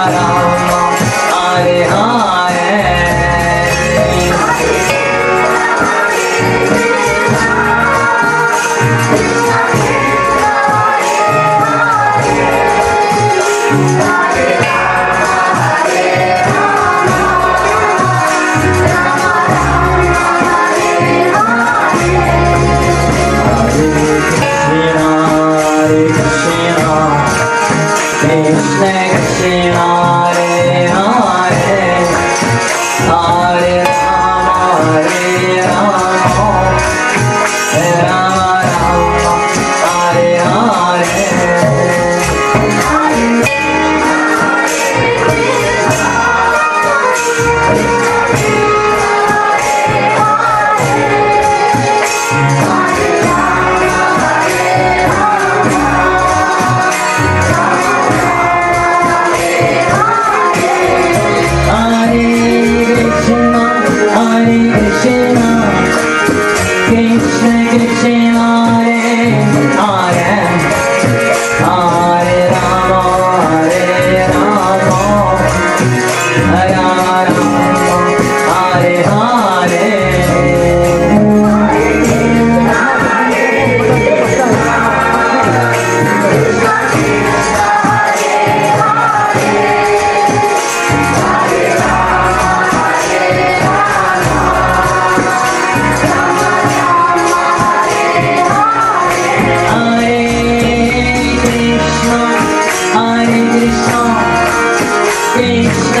Hare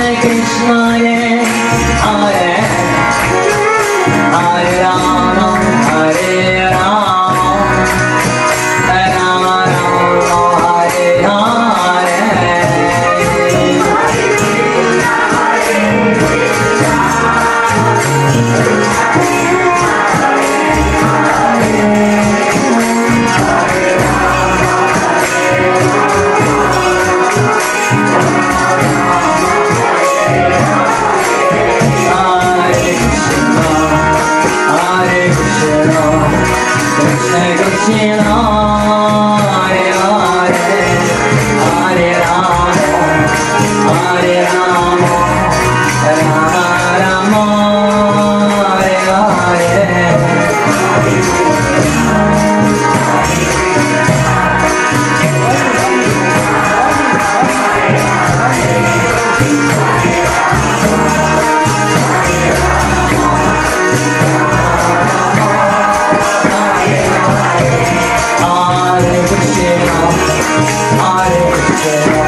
Hare Krishna Yeah.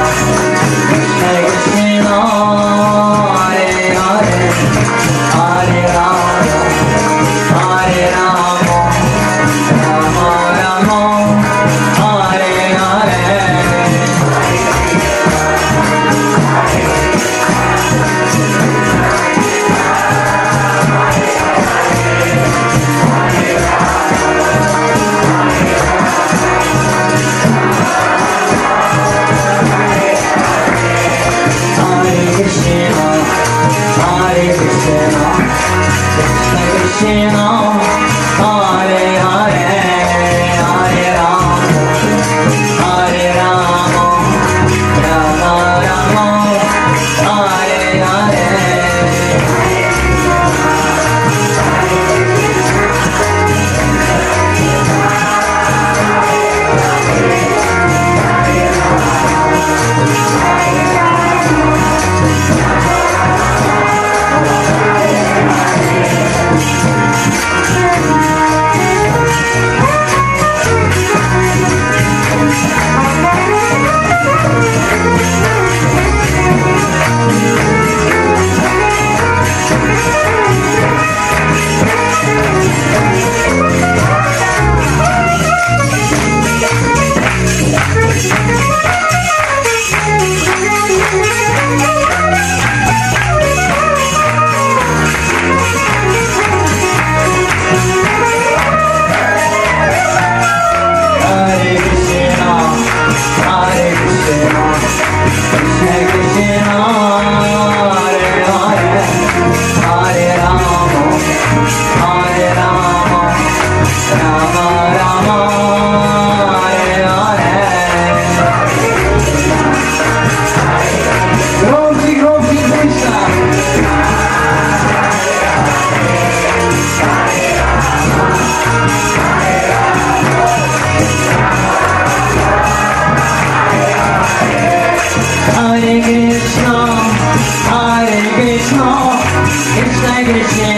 Krishna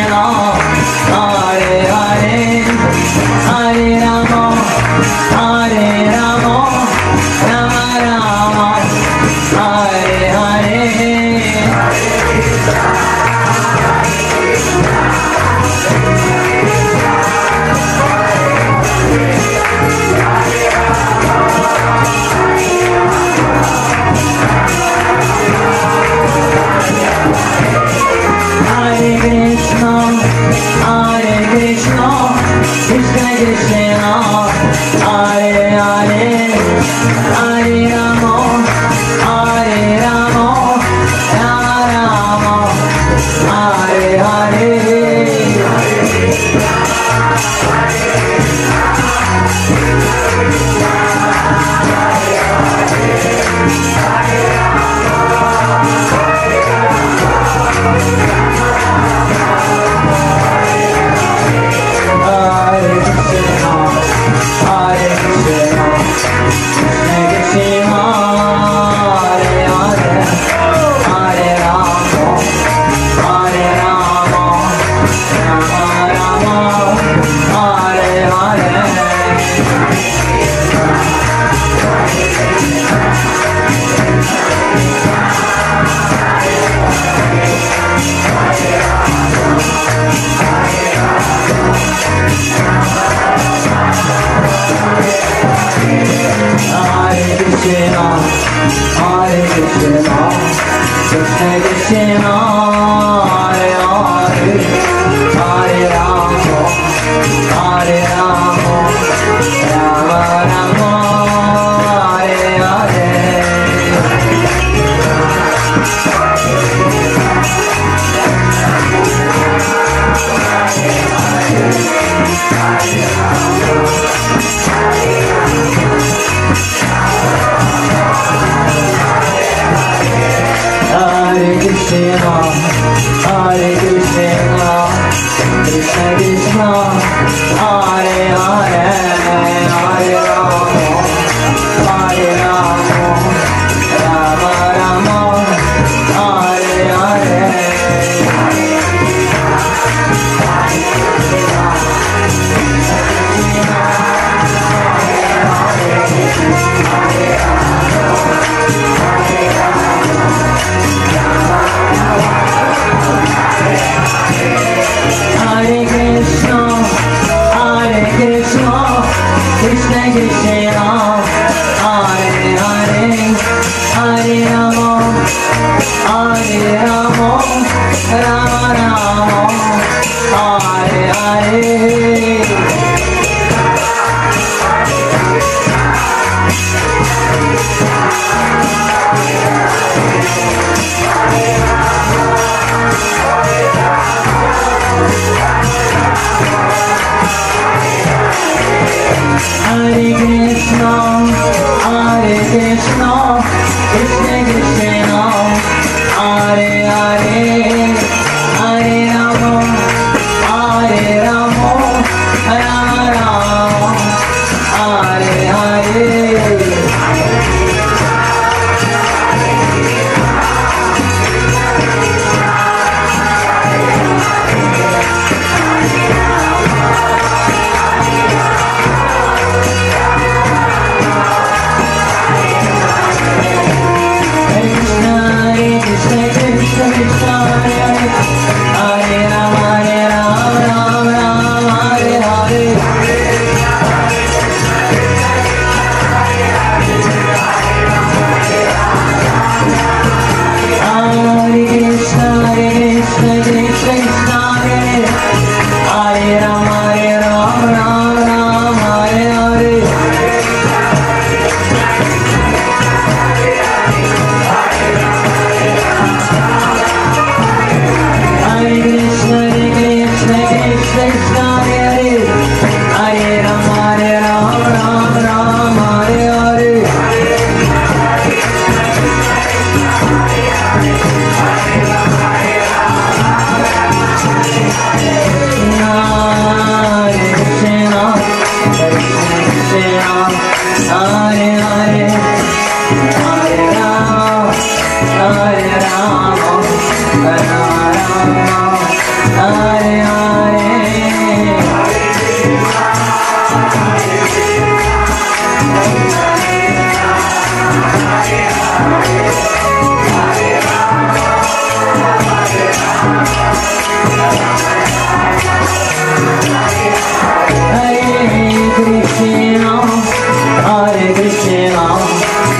आए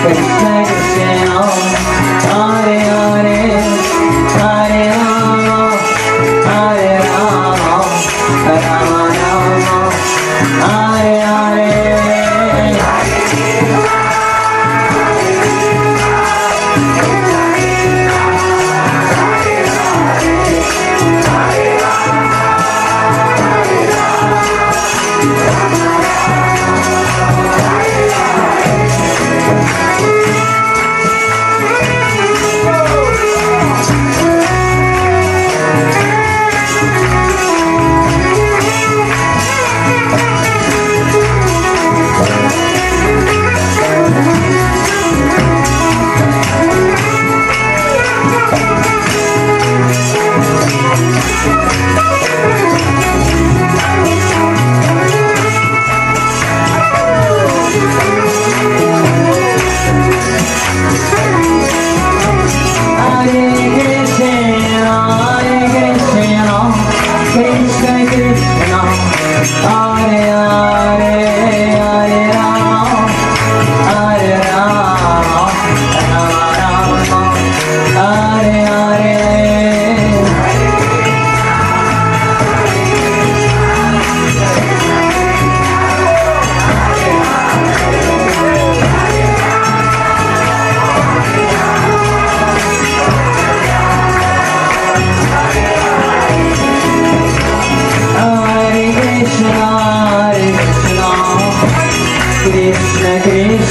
Krishna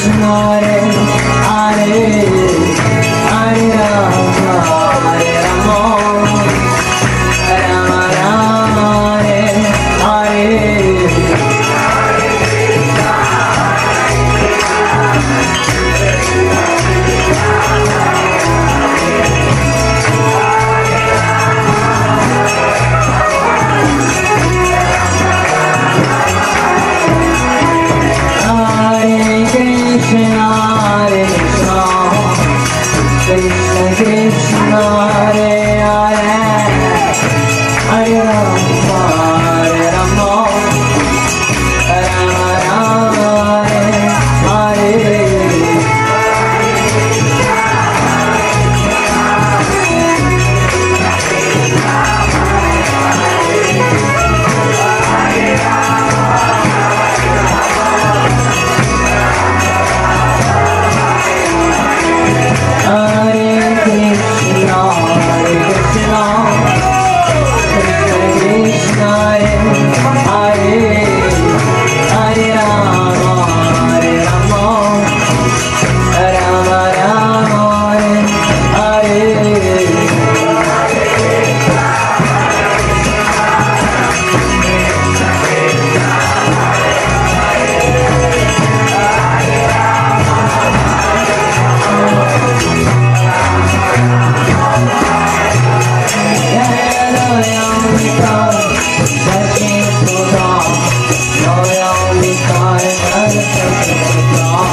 Krishna, Krishna Hare, Brahma